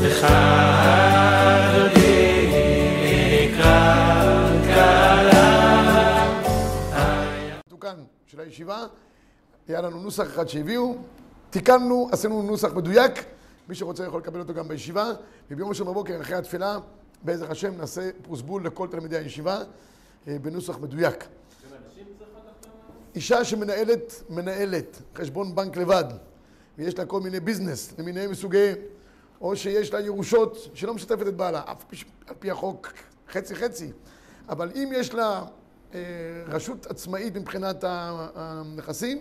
של הישיבה, היה לנו נוסח אחד שהביאו, תיקנו, עשינו נוסח מדויק, מי שרוצה יכול לקבל אותו גם בישיבה, וביום ראשון בבוקר אחרי התפילה, בעזר השם נעשה פרוסבול לכל תלמידי הישיבה אה, בנוסח מדויק. אישה שמנהלת, מנהלת חשבון בנק לבד, ויש לה כל מיני ביזנס למיניהם מסוגיהם, או שיש לה ירושות שלא משתפת את בעלה, אף על פי החוק חצי חצי, אבל אם יש לה אה, רשות עצמאית מבחינת הנכסים,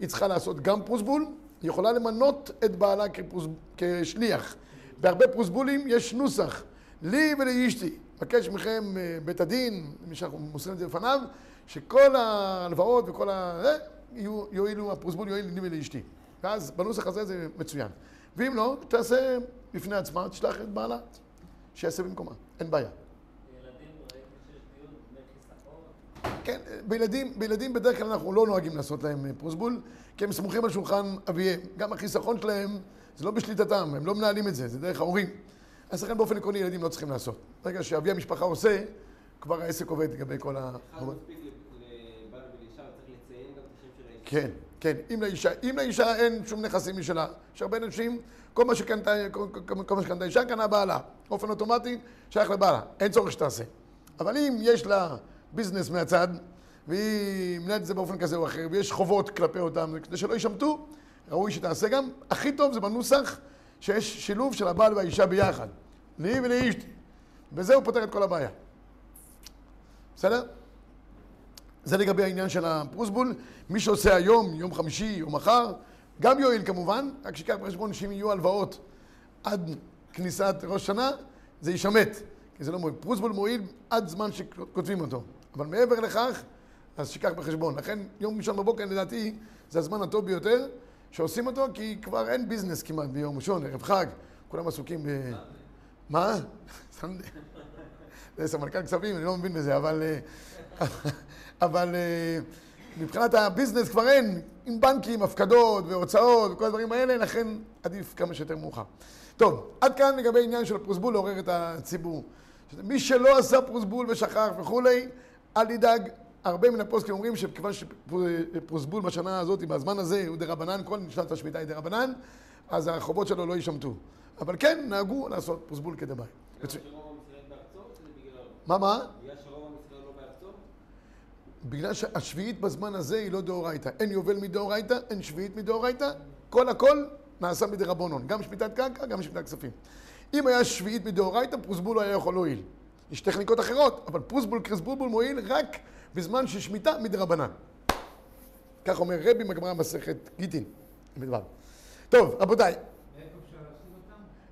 היא צריכה לעשות גם פרוסבול, היא יכולה למנות את בעלה כפרוס, כשליח. בהרבה פרוסבולים יש נוסח, לי ולאשתי. מבקש מכם אה, בית הדין, מי שאנחנו מוסרים את זה בפניו, שכל ההלוואות וכל ה... אה, יועילו, הפרוסבול יועיל לי ולאשתי. ואז בנוסח הזה זה מצוין. ואם לא, תעשה בפני עצמה, תשלח את בעלה, שיעשה במקומה, אין בעיה. כן, בילדים, בילדים בדרך כלל אנחנו לא נוהגים לעשות להם אה, פרוסבול, כי הם סמוכים על שולחן אביהם. גם החיסכון שלהם זה לא בשליטתם, הם לא מנהלים את זה, זה דרך ההורים. אז לכן באופן עקרוני ילדים לא צריכים לעשות. ברגע שאבי המשפחה עושה, כבר העסק עובד לגבי כל ה... כן, כן. אם לאישה, אם לאישה אין שום נכסים משלה, יש הרבה נשים, כל מה שקנתה, שקנתה אישה, קנה בעלה. באופן אוטומטי, שייך לבעלה. אין צורך שתעשה. אבל אם יש לה ביזנס מהצד, והיא מנהלת את זה באופן כזה או אחר, ויש חובות כלפי אותם, כדי שלא יישמטו, ראוי שתעשה גם. הכי טוב זה בנוסח שיש שילוב של הבעל והאישה ביחד. לי ולאשתי. בזה הוא פותר את כל הבעיה. בסדר? זה לגבי העניין של הפרוסבול. מי שעושה היום, יום חמישי או מחר, גם יועיל כמובן, רק שיקח בחשבון שאם יהיו הלוואות עד כניסת ראש שנה, זה יישמט. כי זה לא מועיל. פרוסבול מועיל עד זמן שכותבים אותו. אבל מעבר לכך, אז שיקח בחשבון. לכן יום ראשון בבוקר לדעתי זה הזמן הטוב ביותר שעושים אותו, כי כבר אין ביזנס כמעט ביום ראשון, ערב חג, כולם עסוקים ב... מה? זה סמנכ"ל כספים, אני לא מבין בזה, אבל... אבל אה, מבחינת ה business כבר אין, עם בנקים, הפקדות והוצאות וכל הדברים האלה, לכן עדיף כמה שיותר מאוחר. טוב, עד כאן לגבי עניין של הפרוסבול לעורר את הציבור. מי שלא עשה פרוסבול ושכח וכולי, אל ידאג. הרבה מן הפוסקים אומרים שכיוון שפרוסבול בשנה הזאת, בזמן הזה, הוא דרבנן, כל שנת השמיטה היא דרבנן, אז החובות שלו לא יישמטו. אבל כן, נהגו לעשות פרוסבול כדבעי. מצוין. שרוב עם ישראל בארצו, או שזה בגלל... מה, מה? בגלל שרוב עם ישראל לא בארצו? בגלל שהשביעית בזמן הזה היא לא דאורייתא. אין יובל מדאורייתא, אין שביעית מדאורייתא, כל הכל נעשה מדרבנון. גם שמיטת קרקע, גם שמיטת כספים. אם היה שביעית מדאורייתא, פרוסבול היה יכול להועיל. יש טכניקות אחרות, אבל פרוסבול קרסבולבול מועיל רק בזמן של שמיטה מדרבנן. כך אומר רבי בגמרא מסכת גיטין. בדבר. טוב, רבותיי.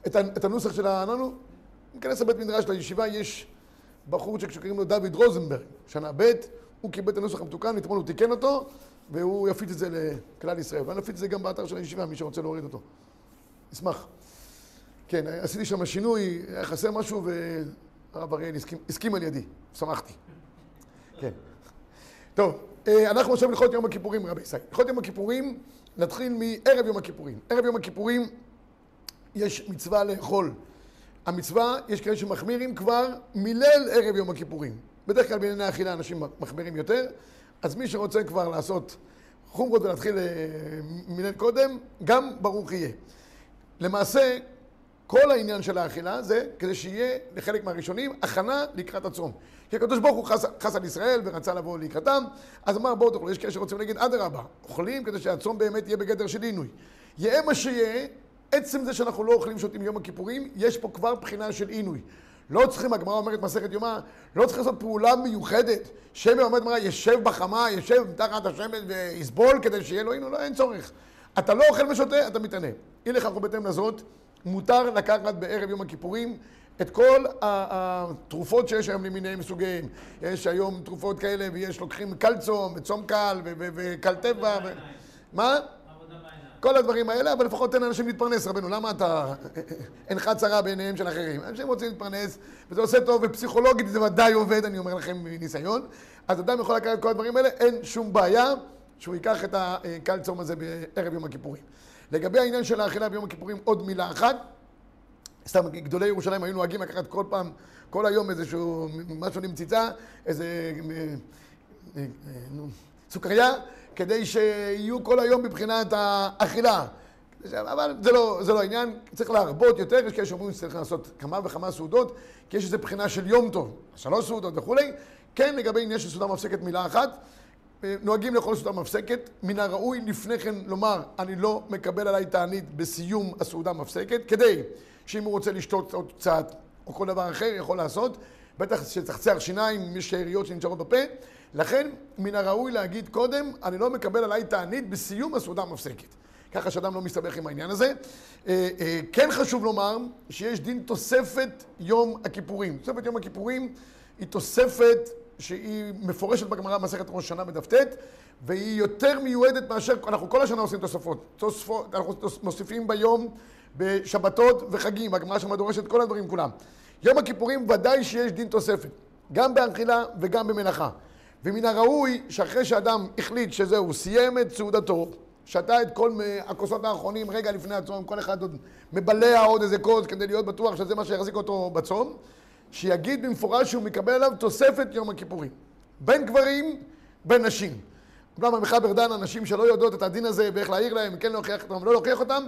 את, את הנוסח של העננו, ניכנס לבית מדרש לישיבה, יש בחורצ'יק שקוראים לו דוד רוזנברג, שנה ב', הוא קיבל את הנוסח המתוקן, אתמול הוא תיקן אותו, והוא יפיץ את זה לכלל ישראל. ואני אפיץ את זה גם באתר של הישיבה, מי שרוצה להוריד אותו. נשמח. כן, עשיתי שם שינוי, היה חסר משהו, והרב אריאל הסכים, הסכים על ידי, שמחתי. כן. טוב, אה, אנחנו עכשיו הלכות יום הכיפורים, רבי ישראל. הלכות יום הכיפורים, נתחיל מערב יום הכיפורים. ערב יום הכיפורים יש מצווה לאכול. המצווה, יש כאלה שמחמירים כבר מליל ערב יום הכיפורים. בדרך כלל בענייני אכילה אנשים מחמירים יותר, אז מי שרוצה כבר לעשות חומרות ולהתחיל אה, מליל קודם, גם ברוך יהיה. למעשה, כל העניין של האכילה זה כדי שיהיה לחלק מהראשונים הכנה לקראת הצום. כי הקדוש ברוך הוא חס, חס על ישראל ורצה לבוא לקראתם, אז אמר בואו תאכלו, יש כאלה שרוצים להגיד אדרבה, אוכלים כדי שהצום באמת יהיה בגדר של עינוי. יהיה מה שיהיה, עצם זה שאנחנו לא אוכלים שותים יום הכיפורים, יש פה כבר בחינה של עינוי. לא צריכים, הגמרא אומרת מסכת יומא, לא צריכים לעשות פעולה מיוחדת. שמא אומרת גמרא, ישב בחמה, ישב תחת השמש ויסבול כדי שיהיה לו עינוי, לא, אין צורך. אתה לא אוכל ושותה, אתה מתענה. אי לכך ובהתאם לזאת, מותר לקחת בערב יום הכיפורים את כל התרופות שיש היום למיניהם מסוגיהם. יש היום תרופות כאלה, ויש לוקחים קלצום, וצום קל, וקל טבע. ו... מה? כל הדברים האלה, אבל לפחות תן לאנשים להתפרנס, רבנו. למה אתה... אינך צרה בעיניהם של אחרים? אנשים רוצים להתפרנס, וזה עושה טוב, ופסיכולוגית זה ודאי עובד, אני אומר לכם מניסיון. אז אדם יכול לקחת את כל הדברים האלה, אין שום בעיה שהוא ייקח את הקל צום הזה בערב יום הכיפורים. לגבי העניין של האכילה ביום הכיפורים, עוד מילה אחת. סתם, גדולי ירושלים היו נוהגים לקחת כל פעם, כל היום איזשהו משהו למציצה, איזה אה, אה, נו, סוכריה, כדי שיהיו כל היום מבחינת האכילה. אבל זה לא, זה לא העניין, צריך להרבות יותר, יש כאלה שאומרים שצריך לעשות כמה וכמה סעודות, כי יש איזו בחינה של יום טוב, שלוש סעודות וכולי. כן, לגבי עניין של סעודה מפסקת מילה אחת, נוהגים לאכול סעודה מפסקת, מן הראוי לפני כן לומר, אני לא מקבל עליי תענית בסיום הסעודה מפסקת, כדי שאם הוא רוצה לשתות עוד קצת, או כל דבר אחר, יכול לעשות, בטח שצחצח שיניים, יש שאריות שנשארות בפה, לכן מן הראוי להגיד קודם, אני לא מקבל עליי תענית בסיום הסעודה המפסקת. ככה שאדם לא מסתבך עם העניין הזה. אה, אה, כן חשוב לומר שיש דין תוספת יום הכיפורים. תוספת יום הכיפורים היא תוספת שהיא מפורשת בגמרא במסכת ראש שנה בדף ט', והיא יותר מיועדת מאשר, אנחנו כל השנה עושים תוספות. תוספות, אנחנו מוסיפים ביום, בשבתות וחגים, הגמרא שם דורשת כל הדברים כולם. יום הכיפורים ודאי שיש דין תוספת, גם באכילה וגם במלאכה. ומן הראוי שאחרי שאדם החליט שזהו, סיים את סעודתו, שתה את כל הכוסות האחרונים רגע לפני הצום, כל אחד עוד מבלע עוד איזה כוס כדי להיות בטוח שזה מה שיחזיק אותו בצום, שיגיד במפורש שהוא מקבל עליו תוספת יום הכיפורים. בין גברים, בין נשים. אומנם המחבר דן אנשים שלא יודעות את הדין הזה ואיך להעיר להם, כן להוכיח אותם, לא להוכיח אותם,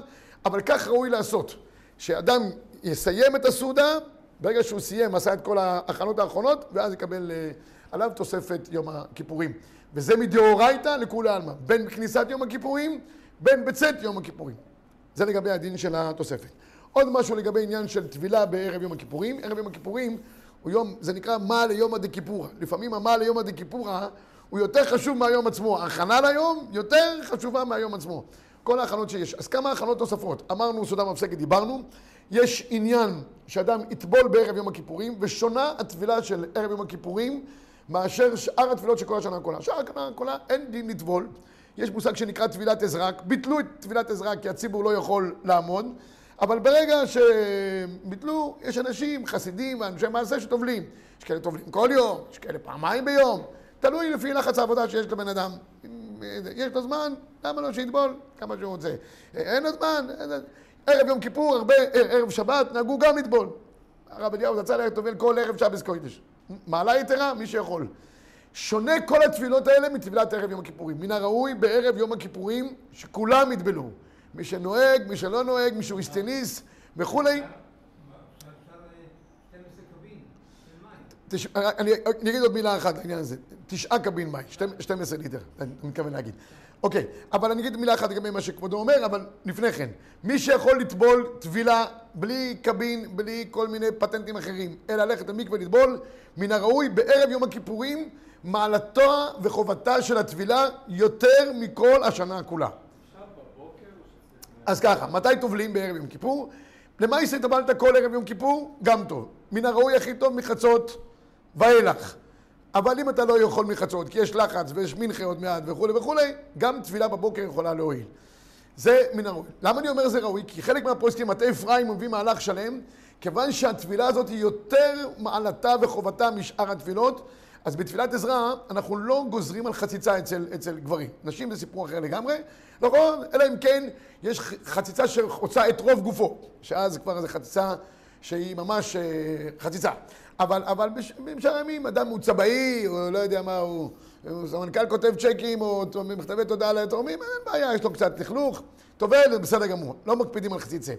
אבל כך ראוי לעשות. שאדם יסיים את הסעודה, ברגע שהוא סיים, עשה את כל ההכנות האחרונות, ואז יקבל אה, עליו תוספת יום הכיפורים. וזה מדאורייתא לכולי עלמא, בין כניסת יום הכיפורים, בין בצאת יום הכיפורים. זה לגבי הדין של התוספת. עוד משהו לגבי עניין של טבילה בערב יום הכיפורים. ערב יום הכיפורים הוא יום, זה נקרא מה ליומא דקיפורא. לפעמים המה ליומא דקיפורא הוא יותר חשוב מהיום עצמו. ההכנה ליום יותר חשובה מהיום עצמו. כל ההכנות שיש. אז כמה הכנות נוספות? אמרנו סעודה מפסקת, דיברנו. יש עניין שאדם יטבול בערב יום הכיפורים, ושונה הטבילה של ערב יום הכיפורים מאשר שאר התפילות של כל השנה כולה. שאר השנה כולה אין דין לטבול. יש מושג שנקרא טבילת עזרק. ביטלו את טבילת עזרק כי הציבור לא יכול לעמוד, אבל ברגע שביטלו, יש אנשים, חסידים ואנשי מעשה שטובלים. יש כאלה טובלים כל יום, יש כאלה פעמיים ביום. תלוי לפי לחץ העבודה שיש לבן אדם. יש לו זמן, למה לא שיטבול כמה שהוא רוצה. אין לו זמן, ערב יום כיפור, הרבה, ערב שבת, נהגו גם לטבול. הרב אליהו זצ"ל היה טובל כל ערב שבס קוידש. מעלה יתרה, מי שיכול. שונה כל התפילות האלה מטבילת ערב יום הכיפורים. מן הראוי בערב יום הכיפורים שכולם יטבלו. מי שנוהג, מי שלא נוהג, מי שהוא איסטניס וכולי. אני אגיד עוד מילה אחת לעניין הזה. תשעה קבין מים, 12 ליטר, אני מתכוון להגיד. אוקיי, אבל אני אגיד מילה אחת לגבי מה שכבודו אומר, אבל לפני כן, מי שיכול לטבול טבילה בלי קבין, בלי כל מיני פטנטים אחרים, אלא ללכת למקווה לטבול, מן הראוי בערב יום הכיפורים, מעלתו וחובתה של הטבילה יותר מכל השנה כולה. אז ככה, מתי טובלים בערב יום כיפור? למעשה טבלת כל ערב יום כיפור? גם טוב. מן הראוי הכי טוב מחצות ואילך. אבל אם אתה לא יכול מחצות, כי יש לחץ ויש מנחה עוד מעט וכולי וכולי, גם תפילה בבוקר יכולה להועיל. זה מן הראוי. למה אני אומר זה ראוי? כי חלק מהפרויקטים, מטה אפרים מביא מהלך שלם, כיוון שהתפילה הזאת היא יותר מעלתה וחובתה משאר התפילות, אז בתפילת עזרא אנחנו לא גוזרים על חציצה אצל, אצל גברים. נשים זה סיפור אחר לגמרי, נכון? אלא אם כן יש חציצה שחוצה את רוב גופו, שאז כבר זו חציצה שהיא ממש אה, חציצה. אבל, אבל בשאר הימים אדם הוא צבעי, או לא יודע מה הוא, סמנכ"ל כותב צ'קים או מכתבי תודה לתורמים, אין בעיה, יש לו קצת לכלוך, טובל, בסדר גמור, לא מקפידים על חציצה.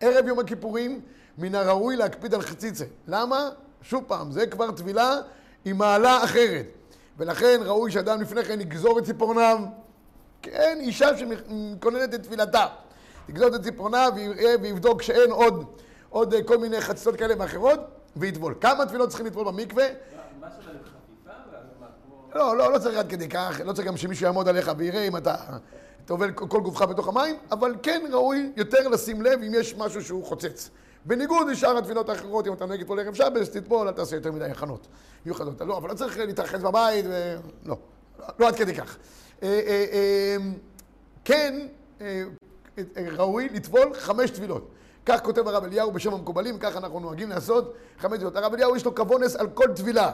ערב יום הכיפורים, מן הראוי להקפיד על חציצה. למה? שוב פעם, זה כבר טבילה עם מעלה אחרת. ולכן ראוי שאדם לפני כן יגזור את ציפורניו, כן, אישה שמכוננת את תפילתה. יגזור את ציפורניו ויבדוק שאין עוד, עוד כל מיני חציצות כאלה ואחרות. ויטבול. כמה תפילות צריכים לטבול במקווה? לא, לא, לא צריך עד כדי כך, לא צריך גם שמישהו יעמוד עליך ויראה אם אתה טובל כל גופך בתוך המים, אבל כן ראוי יותר לשים לב אם יש משהו שהוא חוצץ. בניגוד לשאר התפילות האחרות, אם אתה נגד פה לערב שבס, תטבול, אל תעשה יותר מדי הכנות מיוחדות. לא, אבל לא צריך להתרחץ בבית, ו... לא, לא עד כדי כך. אה, אה, אה, כן, ראוי לטבול חמש תפילות. כך כותב הרב אליהו בשם המקובלים, כך אנחנו נוהגים לעשות חמש תפילות. הרב אליהו יש לו כבונס על כל תפילה.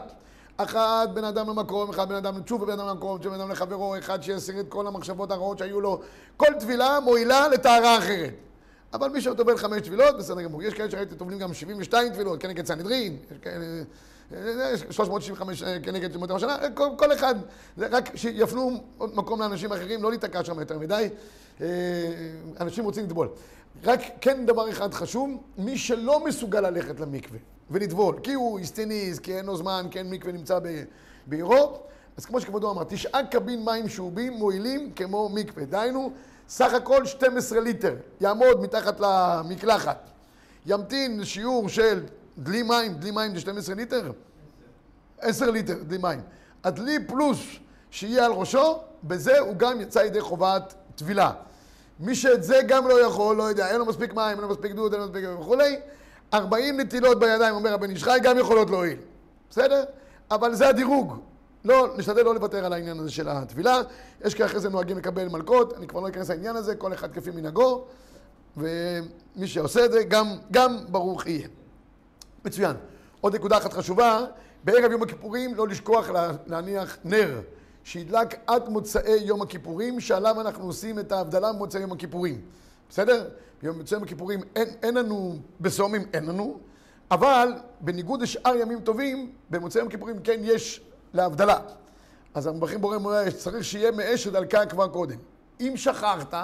אחת בן אדם למקום, אחד בן אדם לתשוב ובן אדם למקום, בן אדם לחברו, אחד שיסיר את כל המחשבות הרעות שהיו לו. כל תפילה מועילה לטהרה אחרת. אבל מי שטובל חמש טבילות, בסדר גמור. יש כאלה שראיתי טובלים גם 72 טבילות כנגד סנהדרין, יש כאלה... אה, 365 כנגד ימות השנה, כל, כל אחד, רק שיפנו מקום לאנשים אחרים, לא להיתקע שם יותר מדי. אה, אנשים רוצים לטבול. רק כן דבר אחד חשוב, מי שלא מסוגל ללכת למקווה ולטבול, כי הוא איסטניס, כי אין לו זמן, כי אין מקווה נמצא בעירו, אז כמו שכבודו אמר, תשעה קבין מים שאובים מועילים כמו מקווה. דהיינו, סך הכל 12 ליטר, יעמוד מתחת למקלחת, ימתין לשיעור של דלי מים, דלי מים זה 12 ליטר? 10 ליטר דלי מים. הדלי פלוס שיהיה על ראשו, בזה הוא גם יצא ידי חובת טבילה. מי שאת זה גם לא יכול, לא יודע, אין לו מספיק מים, אין לו מספיק דוד, אין לו מספיק וכולי, 40 נטילות בידיים, אומר הבן איש חי, גם יכולות להועיל. בסדר? אבל זה הדירוג. לא, נשתדל לא לוותר על העניין הזה של הטבילה. יש כאלה אחרי זה נוהגים לקבל מלקות, אני כבר לא אכנס לעניין הזה, כל אחד כפי מנהגו, ומי שעושה את זה, גם, גם ברוך יהיה. מצוין. עוד נקודה אחת חשובה, בערב יום הכיפורים לא לשכוח לה- להניח נר שידלק עד מוצאי יום הכיפורים, שעליו אנחנו עושים את ההבדלה במוצאי יום הכיפורים. בסדר? ביום מוצאי יום הכיפורים אין, אין לנו, בסומים אין לנו, אבל בניגוד לשאר ימים טובים, במוצאי יום הכיפורים כן יש להבדלה. אז אנחנו מברכים בורא מורה, צריך שיהיה מאש שדלקה כבר קודם. אם שכחת,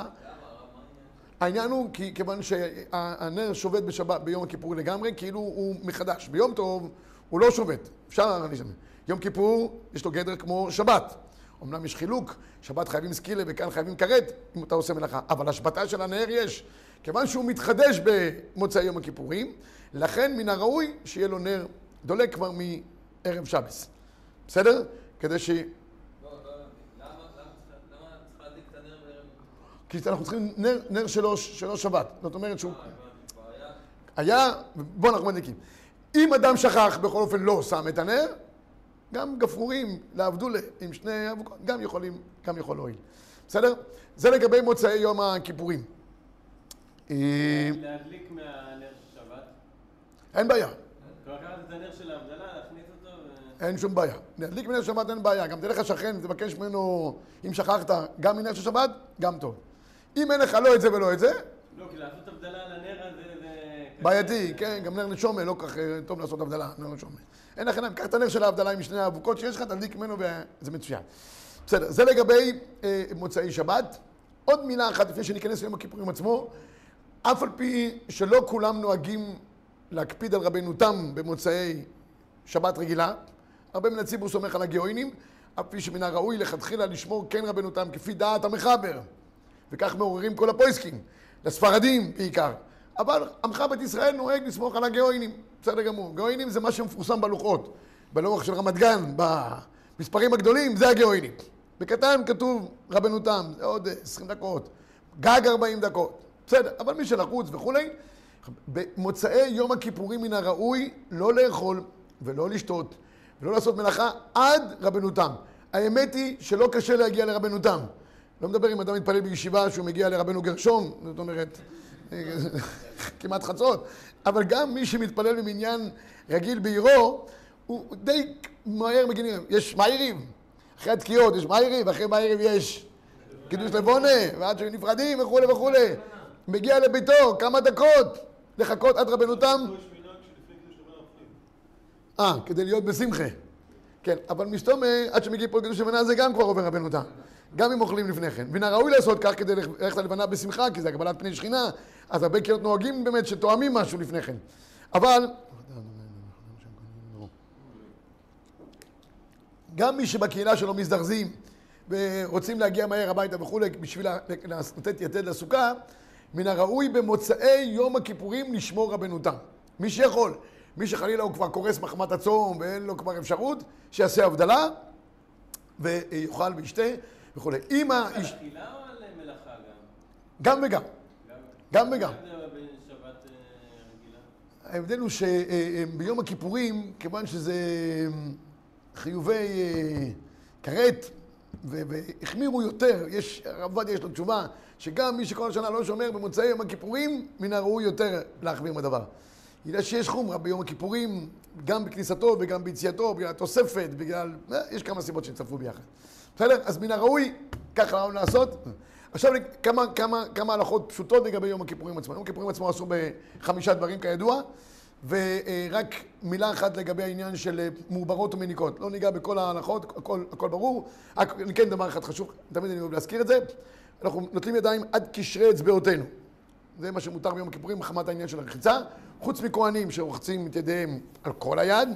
העניין הוא כי, כיוון שהנר שובת בשבת, ביום הכיפור לגמרי, כאילו הוא מחדש. ביום טוב הוא לא שובת, אפשר לשנות. יום כיפור יש לו גדר כמו שבת. אמנם יש חילוק, שבת חייבים סקילה וכאן חייבים כרת, אם אתה עושה מלאכה. אבל השבתה של הנר יש. כיוון שהוא מתחדש במוצאי יום הכיפורים, לכן מן הראוי שיהיה לו נר דולק כבר מערב שבס. בסדר? כדי ש... לא, לא? כי אנחנו צריכים נר, נר שלו, שלו שבת. זאת אומרת שהוא... אה? היה, בוא אנחנו מדליקים. אם אדם שכח, בכל אופן לא שם את הנר, גם גפרורים לעבדולה עם שני אבוקות, גם יכולים, גם יכול להועיל. בסדר? זה לגבי מוצאי יום הכיפורים. אה, להדליק מהנר של שבת. אין בעיה. אין שום בעיה. להדליק מנר שבת אין בעיה. גם תלך לשכן ותבקש ממנו, אם שכחת, גם מנר של שבת, גם טוב. אם אין לך לא את זה ולא את זה, לא, כי לעשות הבדלה על הנר הזה זה... בעייתי, כן, גם נר נשומה, לא כך אה, טוב לעשות הבדלה, נר נשומה. אין לך עיניים, קח את הנר של ההבדלה עם שני האבוקות שיש לך, תדליק ממנו וזה מצוין. בסדר, זה לגבי אה, מוצאי שבת. עוד מילה אחת לפני שניכנס ליום הכיפורים עצמו, אף על פי שלא כולם נוהגים להקפיד על רבנותם במוצאי שבת רגילה, הרבה מן הציבור סומך על הגאוינים, אף פי שמן הראוי לכתחילה לשמור כן רבנותם כפי דעת המחבר, וכך מעוררים כל הפויסקים, לספרדים בעיקר. אבל עמך בית ישראל נוהג לסמוך על הגאוינים, בסדר גמור. גאוינים זה מה שמפורסם בלוחות. בלוח של רמת גן, במספרים הגדולים, זה הגאוינים. בקטן כתוב רבנותם, זה עוד 20 דקות, גג 40 דקות. בסדר, אבל מי שלחוץ וכולי, במוצאי יום הכיפורים מן הראוי לא לאכול ולא לשתות ולא לעשות מלאכה עד רבנותם. האמת היא שלא קשה להגיע לרבנותם. לא מדבר אם אדם מתפלל בישיבה שהוא מגיע לרבנו גרשום, זאת אומרת, כמעט חצות, אבל גם מי שמתפלל במניין רגיל בעירו, הוא די מהר מגיעים. יש מעירים, אחרי התקיעות יש מעירים, ואחרי מעירים יש קידוש לבונה, ועד שנפרדים וכולי וכולי. מגיע לביתו כמה דקות לחכות עד רבנותם. אה, כדי להיות בשמחה. כן, אבל מסתום עד שמגיע פה קידוש לבנה זה גם כבר עובר רבנותם. גם אם אוכלים לפני כן. מן הראוי לעשות כך כדי ללכת ללבנה בשמחה, כי זה הגבלת פני שכינה, אז הרבה קהילות נוהגים באמת שתואמים משהו לפני כן. אבל... גם מי שבקהילה שלו מזדרזים ורוצים להגיע מהר הביתה וכולי בשביל לתת יתד לסוכה, מן הראוי במוצאי יום הכיפורים לשמור רבנותם. מי שיכול. מי שחלילה הוא כבר קורס מחמת הצום ואין לו כבר אפשרות, שיעשה הבדלה ויאכל וישתה וכולי. אם על האיש... אכילה או על מלאכה גם גם? וגם. גם. גם וגם. ההבדל אה? ההבדל הוא שביום הכיפורים, כיוון שזה חיובי אה, כרת, והחמירו יותר, יש, הרב עובדיה יש לו תשובה, שגם מי שכל השנה לא שומר במוצאי יום הכיפורים, מן הראוי יותר להחמיר בדבר. בגלל שיש חומרה ביום הכיפורים, גם בכניסתו וגם ביציאתו, בגלל התוספת, בגלל... אה, יש כמה סיבות שהצטרפו ביחד. בסדר? אז מן הראוי, ככה לעשות. עכשיו כמה, כמה, כמה הלכות פשוטות לגבי יום הכיפורים עצמו. יום הכיפורים עצמו עשו בחמישה דברים כידוע, ורק מילה אחת לגבי העניין של מעוברות ומניקות. לא ניגע בכל ההלכות, הכל, הכל ברור. רק כן דבר אחד חשוב, תמיד אני אוהב להזכיר את זה. אנחנו נוטלים ידיים עד קשרי אצבעותינו. זה מה שמותר ביום הכיפורים מחמת העניין של הרחיצה. חוץ מכהנים שרוחצים את ידיהם על כל היד,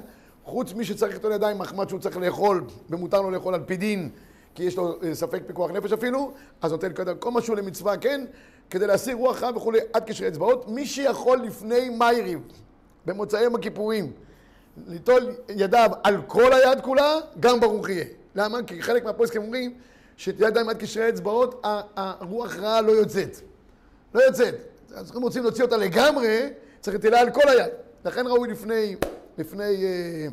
חוץ מי שצריך את הידיים מחמת שהוא צריך לאכול, ומותר לו לאכול על פי דין, כי יש לו אה, ספק פיקוח נפש אפילו, אז נותן כל משהו למצווה, כן, כדי להסיר רוח רע וכולי, עד קשרי אצבעות. מי שיכול לפני מייריב, במוצאי יום הכיפורים, ליטול ידיו על כל היד כולה, גם ברוך יהיה. למה? כי חלק מהפוסקים אומרים ידיים עד קשרי אצבעות, הרוח רעה לא יוצאת. לא יוצאת. אז אם רוצים להוציא אותה לגמרי, צריך נטילה על כל היד. לכן ראוי לפני, לפני אה,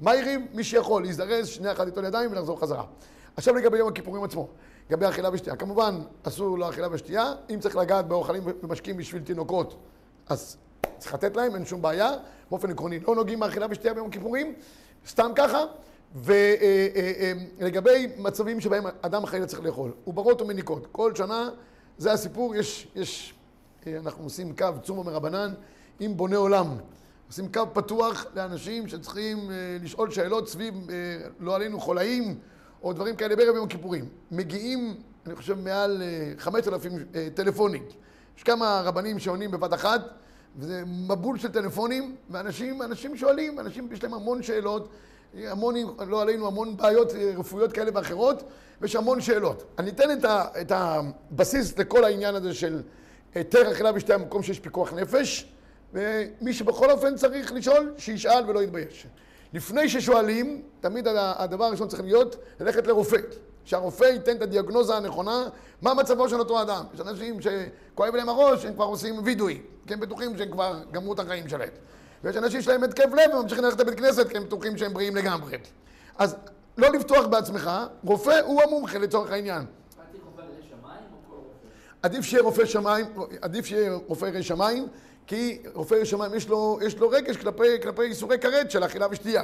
מיירים, מי שיכול להזדרז, שנייה אחת ליטול ידיים ולחזור חזרה. עכשיו לגבי יום הכיפורים עצמו, לגבי אכילה ושתייה. כמובן, אסור לאכילה ושתייה. אם צריך לגעת באוכלים ומשקים בשביל תינוקות, אז צריך לתת להם, אין שום בעיה. באופן עקרוני, לא נוגעים באכילה ושתייה ביום הכיפורים, סתם ככה. ולגבי אה, אה, מצבים שבהם אדם חייל צריך לאכול, עוברות ומניקות. כל שנה, זה הסיפור, יש, יש, אנחנו עושים קו צומו מרבנן עם בוני עולם. עושים קו פתוח לאנשים שצריכים לשאול שאלות סביב, לא עלינו, חולאים. או דברים כאלה בערב יום הכיפורים. מגיעים, אני חושב, מעל 5,000 אה, אה, טלפונים. יש כמה רבנים שעונים בבת אחת, וזה מבול של טלפונים, ואנשים אנשים שואלים, אנשים יש להם המון שאלות, המון, לא עלינו, המון בעיות אה, רפואיות כאלה ואחרות, ויש המון שאלות. אני אתן את, ה, את הבסיס לכל העניין הזה של היתר אכילה בשתי המקום שיש פיקוח נפש, ומי שבכל אופן צריך לשאול, שישאל ולא יתבייש. לפני ששואלים, תמיד הדבר הראשון צריך להיות ללכת לרופא. שהרופא ייתן את הדיאגנוזה הנכונה, מה מצבו של אותו אדם. יש אנשים שכואב להם הראש, הם כבר עושים וידוי, כי הם בטוחים שהם כבר גמרו את החיים שלהם. ויש אנשים שיש להם התקף לב וממשיכים ללכת לבית כנסת כי הם בטוחים שהם בריאים לגמרי. אז לא לפתוח בעצמך, רופא הוא המומחה לצורך העניין. עדיף שיהיה רופא שמיים, עדיף שיהיה רופא ירא שמיים, כי רופא ירא שמיים יש יש לו רגש כלפי, כלפי איסורי כרת של אכילה ושתייה.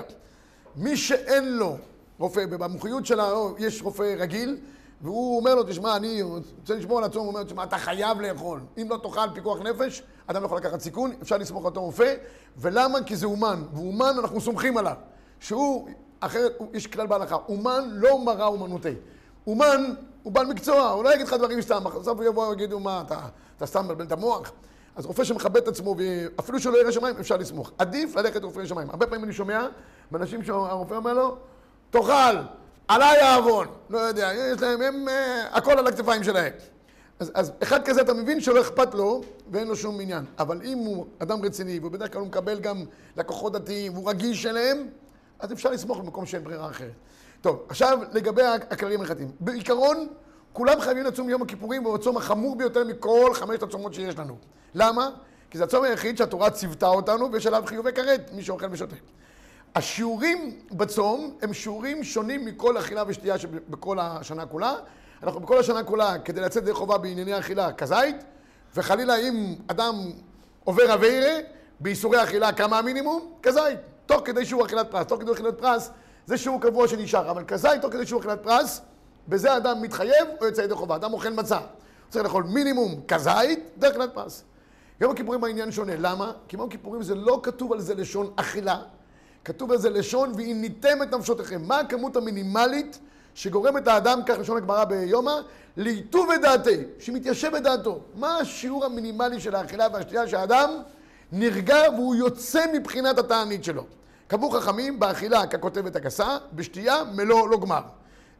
מי שאין לו רופא, במומחיות שלו יש רופא רגיל, והוא אומר לו, תשמע, אני רוצה לשמור על עצמו, הוא אומר, תשמע, אתה חייב לאכול. אם לא תאכל פיקוח נפש, אדם לא יכול לקחת סיכון, אפשר לסמוך על אותו רופא. ולמה? כי זה אומן, ואומן אנחנו סומכים עליו. שהוא, אחרת, יש כלל בהלכה, אומן לא מראה אומנותי. אומן הוא בעל מקצוע, הוא לא יגיד לך דברים סתם, בסוף הוא יבוא ויגידו, מה, אתה, אתה סתם מבלבל את המוח? אז רופא שמכבד את עצמו, ואפילו שלא יראה שמיים, אפשר לסמוך. עדיף ללכת לרופא שמיים. הרבה פעמים אני שומע מאנשים שהרופא אומר לו, תאכל, עליי העוון. לא יודע, יש להם, הם, uh, הכל על הכתפיים שלהם. אז, אז אחד כזה אתה מבין שלא אכפת לו ואין לו שום עניין. אבל אם הוא אדם רציני, ובדרך כלל הוא מקבל גם לקוחות דתיים, והוא רגיש אליהם, אז אפשר לסמוך במקום שאין ברירה אחרת. טוב, עכשיו לגבי הכללים ההלכתיים. בעיקרון, כולם חייבים לצום יום הכיפורים, והוא הצום החמור ביותר מכל חמשת הצומות שיש לנו. למה? כי זה הצום היחיד שהתורה ציוותה אותנו, ויש עליו חיובי כרת, מי שאוכל ושותה. השיעורים בצום הם שיעורים שונים מכל אכילה ושתייה שבכל השנה כולה. אנחנו בכל השנה כולה, כדי לצאת ידי חובה בענייני אכילה, כזית, וחלילה אם אדם עובר אביירה, באיסורי אכילה כמה המינימום? כזית. תוך כדי שיעור אכילת פרס. תוך כדי אכילת פרס זה שיעור קבוע שנשאר, אבל כזית תוך כדי שיעור אכילת פרס, בזה אדם מתחייב או יוצא ידי חובה. אדם אוכל מצה. הוא צריך לאכול מינימום כזית, דרך אכילת פרס. יום הכיפורים העניין שונה. למה? כי יום הכיפורים זה לא כתוב על זה לשון אכילה, כתוב על זה לשון והניתם את נפשותיכם. מה הכמות המינימלית שגורמת האדם, כך לשון הגמרא ביומא, להיטוב את דעתי, שמתיישב את דעתו. מה השיעור המינימלי של האכילה והשתייה שהאדם נרגע והוא יוצא מבחינת התענית שלו. קבעו חכמים באכילה ככותבת הגסה, בשתייה מלוא לא גמר.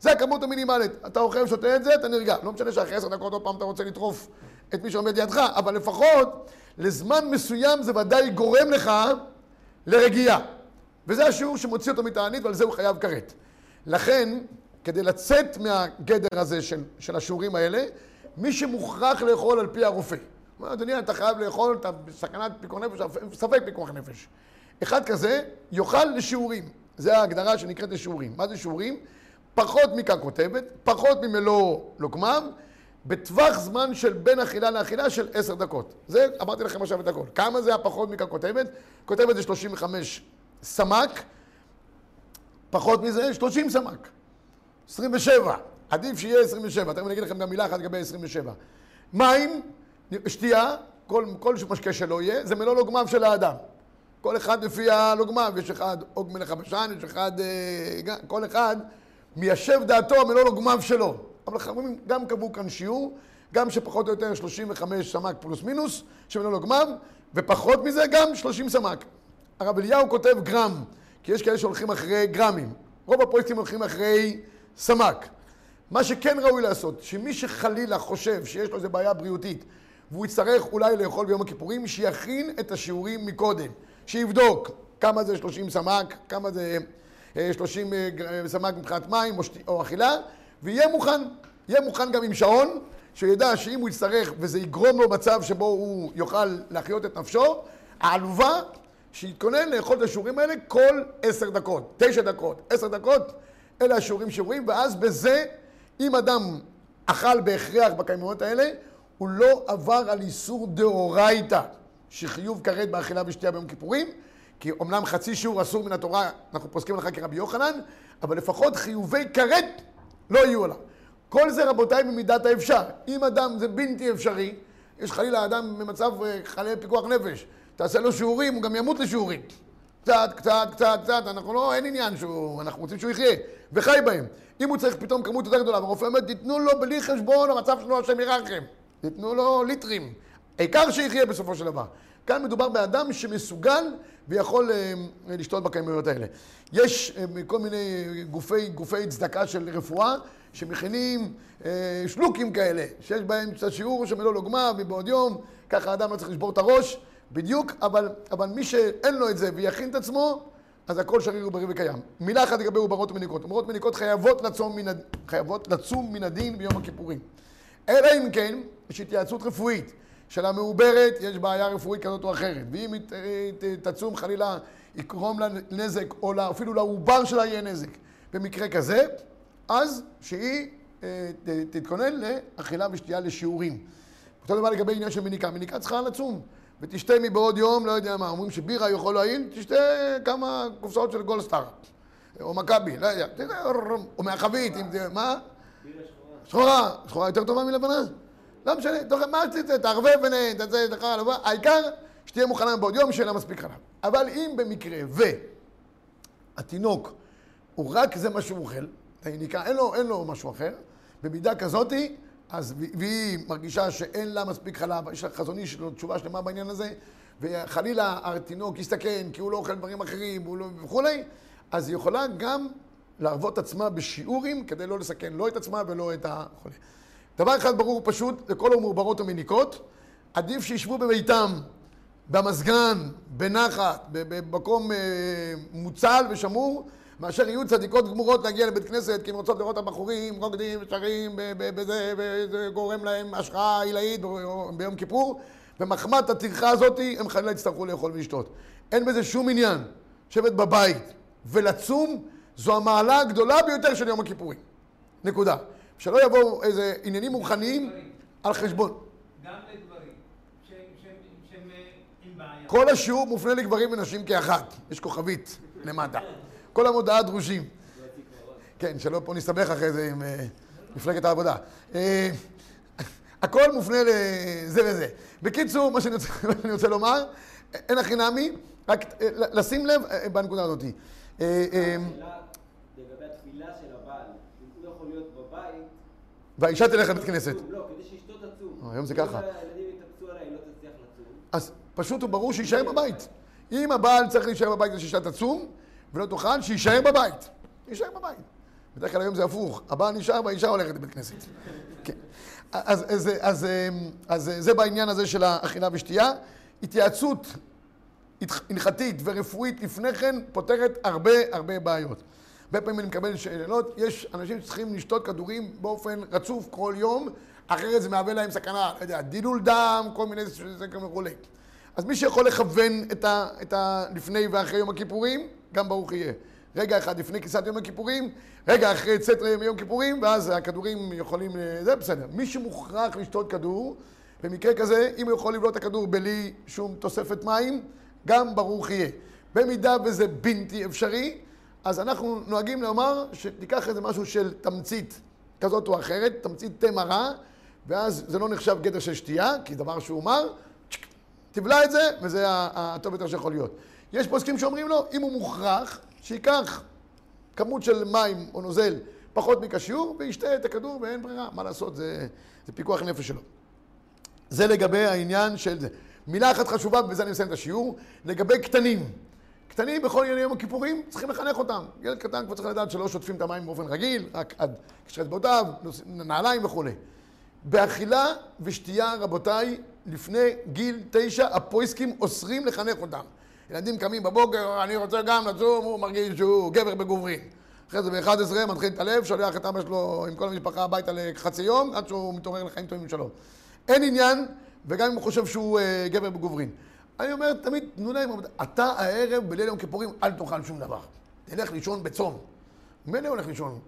זה הכמות המינימלית. אתה אוכל ושותה את זה, אתה נרגע. לא משנה שאחרי עשר דקות עוד פעם אתה רוצה לטרוף את מי שעומד לידך, אבל לפחות לזמן מסוים זה ודאי גורם לך לרגיעה. וזה השיעור שמוציא אותו מתענית ועל זה הוא חייב כרת. לכן, כדי לצאת מהגדר הזה של, של השיעורים האלה, מי שמוכרח לאכול על פי הרופא. אומר, אדוני, אתה חייב לאכול, אתה בסכנת פיקוח נפש, ספק פיקוח נפש. אחד כזה יאכל לשיעורים. זה ההגדרה שנקראת לשיעורים. מה זה שיעורים? פחות מכאן כותבת, פחות ממלוא לוקמיו, בטווח זמן של בין אכילה לאכילה של עשר דקות. זה, אמרתי לכם עכשיו את הכל. כמה זה הפחות מכאן כותבת? כותבת זה 35 סמ"ק, פחות מזה 30 סמ"ק, 27. עדיף שיהיה 27, תכף אני אגיד לכם גם מילה אחת לגבי 27. מים, שתייה, כל, כל משקה שלא יהיה, זה מלוא לוגמיו של האדם. כל אחד לפי הלוגמיו, יש אחד עוג מלך הבשן, יש אחד, אה, כל אחד מיישב דעתו מלוא לוגמיו שלו. אבל חכמים גם קבעו כאן שיעור, גם שפחות או יותר 35 סמ"ק פלוס מינוס, שמלוא לוגמיו, ופחות מזה גם 30 סמ"ק. הרב אליהו כותב גרם, כי יש כאלה שהולכים אחרי גרמים. רוב הפרויקטים הולכים אחרי סמ"ק. מה שכן ראוי לעשות, שמי שחלילה חושב שיש לו איזו בעיה בריאותית והוא יצטרך אולי לאכול ביום הכיפורים, שיכין את השיעורים מקודם. שיבדוק כמה זה 30 סמ"ק, כמה זה 30 אה, גר- סמ"ק מבחינת מים או, אכילה, ויהיה מוכן. יהיה מוכן גם עם שעון, שידע שאם הוא יצטרך וזה יגרום לו מצב שבו הוא יוכל להחיות את נפשו, העלובה, שיתכונן לאכול את השיעורים האלה כל עשר דקות, תשע דקות, עשר דקות, אלה השיעורים שיעורים, ואז בזה, אם אדם אכל בהכרח בקיימות האלה, הוא לא עבר על איסור דאורייתא, שחיוב כרת באכילה ושתייה ביום כיפורים, כי אומנם חצי שיעור אסור מן התורה, אנחנו פוסקים לך כרבי יוחנן, אבל לפחות חיובי כרת לא יהיו עליו. כל זה רבותיי במידת האפשר. אם אדם זה בלתי אפשרי, יש חלילה אדם במצב אה, חלה פיקוח נפש, תעשה לו שיעורים, הוא גם ימות לשיעורים. קצת, קצת, קצת, קצת, אנחנו לא, אין עניין שהוא, אנחנו רוצים שהוא יחיה, וחי בהם. אם הוא צריך פתאום כמות יותר גדולה, והרופא אומר, תיתנו לו בלי חשבון, המצב שלו השם ירחם. תיתנו לו ליטרים. העיקר שיחיה בסופו של דבר. כאן מדובר באדם שמסוגל ויכול אה, לשתות בכמויות האלה. יש אה, כל מיני גופי, גופי צדקה של רפואה שמכינים אה, שלוקים כאלה, שיש בהם קצת שיעור שמלוא לוגמה מבעוד יום, ככה האדם לא צריך לשבור את הראש, בדיוק, אבל, אבל מי שאין לו את זה ויכין את עצמו, אז הכל שריר ובריא וקיים. מילה אחת לגבי עוברות ומניקות. עוברות ומניקות חייבות לצום חייבות לצום מן הדין ביום הכיפורים. אלא אם כן, יש התייעצות רפואית של המעוברת, יש בעיה רפואית כזאת או אחרת. ואם היא תצום חלילה, יגרום לה נזק, או לה- אפילו לעובר שלה יהיה נזק. במקרה כזה, אז שהיא אה, תתכונן לאכילה ושתייה לשיעורים. אותו דבר לגבי עניין של מניקה. מניקה צריכה לצום. ותשתה מבעוד יום, לא יודע מה, אומרים שבירה יכול להועיל, תשתה כמה קופסאות של גולדסטאר. או מכבי, לא יודע, או מהחבית, אם זה, מה? שחורה, שחורה יותר טובה מלבנה? לא משנה, תוך מה שתצא, תערבב ביניהן, תצא, תחר, לבוא, העיקר שתהיה מוכנה בעוד יום שיהיה לה מספיק חלב. אבל אם במקרה והתינוק הוא רק זה מה שהוא אוכל, היניקה, אין לו, אין לו משהו אחר, במידה כזאתי, אז, והיא מרגישה שאין לה מספיק חלב, יש לה חזון איש, יש לו תשובה שלמה בעניין הזה, וחלילה התינוק יסתכן כי הוא לא אוכל דברים אחרים לא, וכולי, אז היא יכולה גם להרוות עצמה בשיעורים כדי לא לסכן לא את עצמה ולא את החולה. דבר אחד ברור ופשוט, לכל המעוברות המניקות, עדיף שישבו בביתם, במזגן, בנחת, במקום אה, מוצל ושמור, מאשר יהיו צדיקות גמורות להגיע לבית כנסת כי הן רוצות לראות את הבחורים רוקדים בזה, וזה גורם להם השחרה עילאית ביום כיפור, ומחמת הטרחה הזאת הם חלילה יצטרכו לאכול ולשתות. אין בזה שום עניין. לשבת בבית ולצום זו המעלה הגדולה ביותר של יום הכיפורים. נקודה. שלא יבואו איזה עניינים רוחניים על חשבון. גם לגברים שהם- שהם שהם, אה, עם בעיה. כל השיעור מופנה לגברים ונשים כאחת. יש כוכבית למטה. כל המודעה דרושים. כן, שלא פה נסתבך אחרי זה עם אה, מפלגת העבודה. אה, הכל מופנה לזה וזה. בקיצור, מה שאני רוצה, מה שאני רוצה לומר, אין הכי נמי, רק לשים לב בנקודה הזאת. השאלה לגבי התפילה של הבעל, אם הוא יכול להיות בבית... והאישה תלך לבית כנסת. לא, כדי שאשתו תצום. אה, היום זה ככה. לא. אז פשוט וברור שיישאר בבית. אם הבעל צריך להישאר בבית כדי שאישה תצום ולא תאכל, שיישאר בבית. יישאר בבית. בדרך כלל היום זה הפוך, הבעל נשאר והאישה הולכת לבית כנסת. כן. אז, אז, אז, אז זה בעניין הזה של האכילה ושתייה. התייעצות הלכתית ורפואית לפני כן פותרת הרבה הרבה בעיות. הרבה פעמים אני מקבל שאלות, יש אנשים שצריכים לשתות כדורים באופן רצוף כל יום, אחרת זה מהווה להם סכנה, לא יודע, דילול דם, כל מיני זה כמו וכולי. אז מי שיכול לכוון את ה, את ה... לפני ואחרי יום הכיפורים, גם ברוך יהיה. רגע אחד לפני כניסת יום הכיפורים, רגע אחרי צאת יום הכיפורים, ואז הכדורים יכולים... זה בסדר. מי שמוכרח לשתות כדור, במקרה כזה, אם הוא יכול לבלוט את הכדור בלי שום תוספת מים, גם ברוך יהיה. במידה וזה בלתי אפשרי, אז אנחנו נוהגים לומר שתיקח איזה משהו של תמצית כזאת או אחרת, תמצית תה מרה, ואז זה לא נחשב גדר של שתייה, כי דבר שהוא מר, תבלע את זה, וזה הטוב ביותר שיכול להיות. יש פוסקים שאומרים לו, אם הוא מוכרח, שייקח כמות של מים או נוזל פחות מכשיור, וישתה את הכדור ואין ברירה, מה לעשות, זה, זה פיקוח נפש שלו. זה לגבי העניין של זה. מילה אחת חשובה, ובזה אני מסיים את השיעור, לגבי קטנים. קטנים בכל ענייני יום הכיפורים, צריכים לחנך אותם. ילד קטן כבר צריך לדעת שלא שוטפים את המים באופן רגיל, רק עד קשרי אצבעותיו, נעליים וכולי. באכילה ושתייה, רבותיי, לפני גיל תשע, הפויסקים אוסרים לחנך אותם. ילדים קמים בבוקר, אני רוצה גם לצום, הוא מרגיש שהוא גבר בגוברין. אחרי זה ב-11 מתחיל את הלב, שולח את אבא שלו עם כל המשפחה הביתה לחצי יום, עד שהוא מתעורר לחיים טובים שלו. אין עניין, וגם אם הוא חושב שהוא אה, גבר בגוברין. אני אומר, תמיד תנו להם, אתה הערב בליל יום כיפורים, אל תאכל שום דבר. תלך לישון בצום. מילא הולך לישון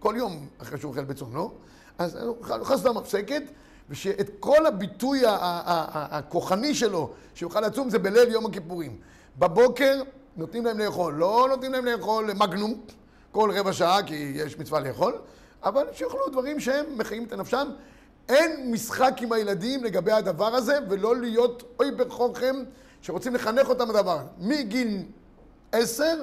כל יום אחרי שהוא אוכל בצום, לא? אז חסדה מפסקת, ושאת כל הביטוי הכוחני שלו, שיוכל לצום, זה בליל יום הכיפורים. בבוקר נותנים להם לאכול, לא נותנים להם לאכול מגנום כל רבע שעה, כי יש מצווה לאכול, אבל שיאכלו דברים שהם מחיים את נפשם. אין משחק עם הילדים לגבי הדבר הזה, ולא להיות אוי בכוחכם שרוצים לחנך אותם לדבר. מגיל עשר,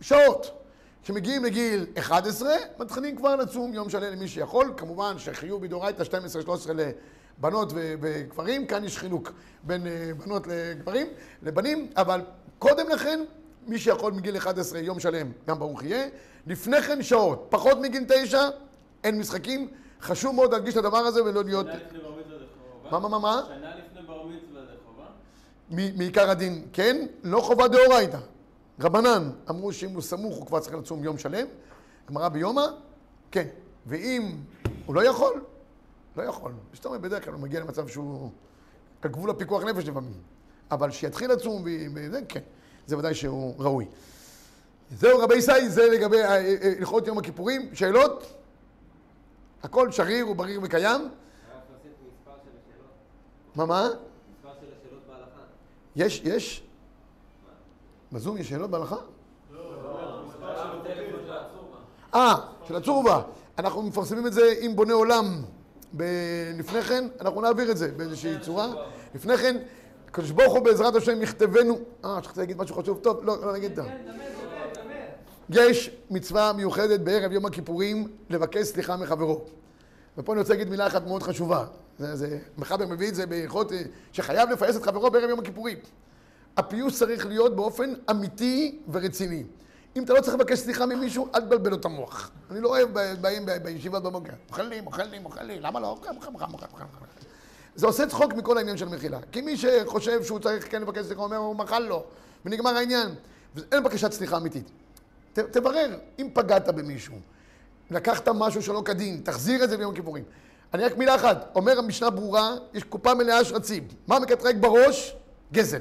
שעות. כשמגיעים לגיל 11, מתחילים כבר לצום יום שלם למי שיכול. כמובן שחיוב מדאורייתא 12-13 לבנות וגברים, כאן יש חילוק בין אה, בנות לגברים, לבנים, אבל קודם לכן, מי שיכול מגיל 11 יום שלם, גם ברוך יהיה. לפני כן שעות, פחות מגיל 9, אין משחקים. חשוב מאוד להדגיש את הדבר הזה ולא להיות... שנה לפני בר מצווה זה חובה? מה, מה, מה, מה? שנה לפני בר מצווה זה חובה? מעיקר הדין, כן, לא חובה דאורייתא. רבנן אמרו שאם הוא סמוך הוא כבר צריך לצום יום שלם, גמרא ביומא, כן. ואם הוא לא יכול, לא יכול. זאת אומרת, בדרך כלל הוא מגיע למצב שהוא על גבול הפיקוח נפש לפעמים. אבל שיתחיל לצום וזה, כן. זה ודאי שהוא ראוי. זהו רבי ישי, זה לגבי אה, אה, הלכות יום הכיפורים. שאלות? הכל שריר ובריר וקיים. מה, מה? מספר של השאלות בהלכה. יש, יש? בזום יש שאלות בהלכה? אה, של הצורבה. אנחנו מפרסמים את זה עם בונה עולם לפני כן, אנחנו נעביר את זה באיזושהי צורה. לפני כן, הקדוש ברוך הוא בעזרת השם יכתבנו. אה, שכחתי להגיד משהו חשוב. טוב, לא, לא נגיד את זה. יש מצווה מיוחדת בערב יום הכיפורים לבקש סליחה מחברו. ופה אני רוצה להגיד מילה אחת מאוד חשובה. זה, זה, מחבר מביא את זה בהלכות אה, שחייב לפייס את חברו בערב יום הכיפורים. הפיוס צריך להיות באופן אמיתי ורציני. אם אתה לא צריך לבקש סליחה ממישהו, אל תבלבל לו את המוח. אני לא אוהב באים ב- בישיבות בבוקר, אוכל לי, אוכל לי, אוכל לי, למה לא? אוכל, אוכל, אוכל, אוכל, אוכל. זה עושה צחוק מכל העניין של מחילה. כי מי שחושב שהוא צריך כן לבקש סליחה, אומר, הוא מחל לו, ונגמר העניין. אין בקשת סליחה אמיתית. תברר, אם פגעת במישהו, לקחת משהו שלא כדין, תחזיר את זה ביום הכיפורים. אני רק מילה אחת, אומר המשנה ברורה, יש קופה מלאה שרצים. מה מקטרק בראש? גזל.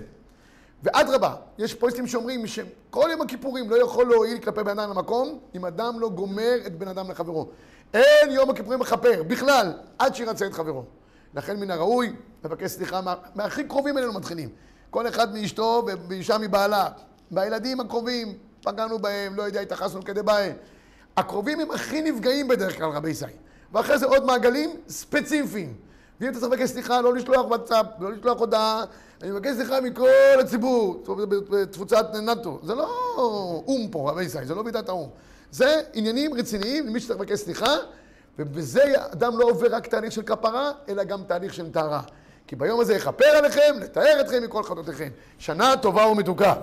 ואדרבה, יש פוסטים שאומרים שכל יום הכיפורים לא יכול להועיל כלפי בן אדם למקום, אם אדם לא גומר את בן אדם לחברו. אין יום הכיפורים מכפר, בכלל, עד שירצה את חברו. לכן מן הראוי לבקש סליחה מה- מהכי קרובים אלינו מתחילים. כל אחד מאשתו ואישה מבעלה. והילדים הקרובים, פגענו בהם, לא יודע, התייחסנו כדי בהם. הקרובים הם הכי נפגעים בדרך כלל, רבי ישי. ואחרי זה עוד מעגלים ספציפיים. ואם אתה צריך לבקש סליחה, לא לשלוח וואטסאפ, לא לשלוח הודעה, אני מבקש סליחה מכל הציבור, בתפוצת נאט"ו. זה לא או"ם פה, רבי ישי, זה לא ועידת האו"ם. זה עניינים רציניים למי שצריך לבקש סליחה, ובזה אדם לא עובר רק תהליך של כפרה, אלא גם תהליך של טהרה. כי ביום הזה יכפר עליכם, לתאר אתכם מכל חטאותיכם. שנה טובה ומתוקה.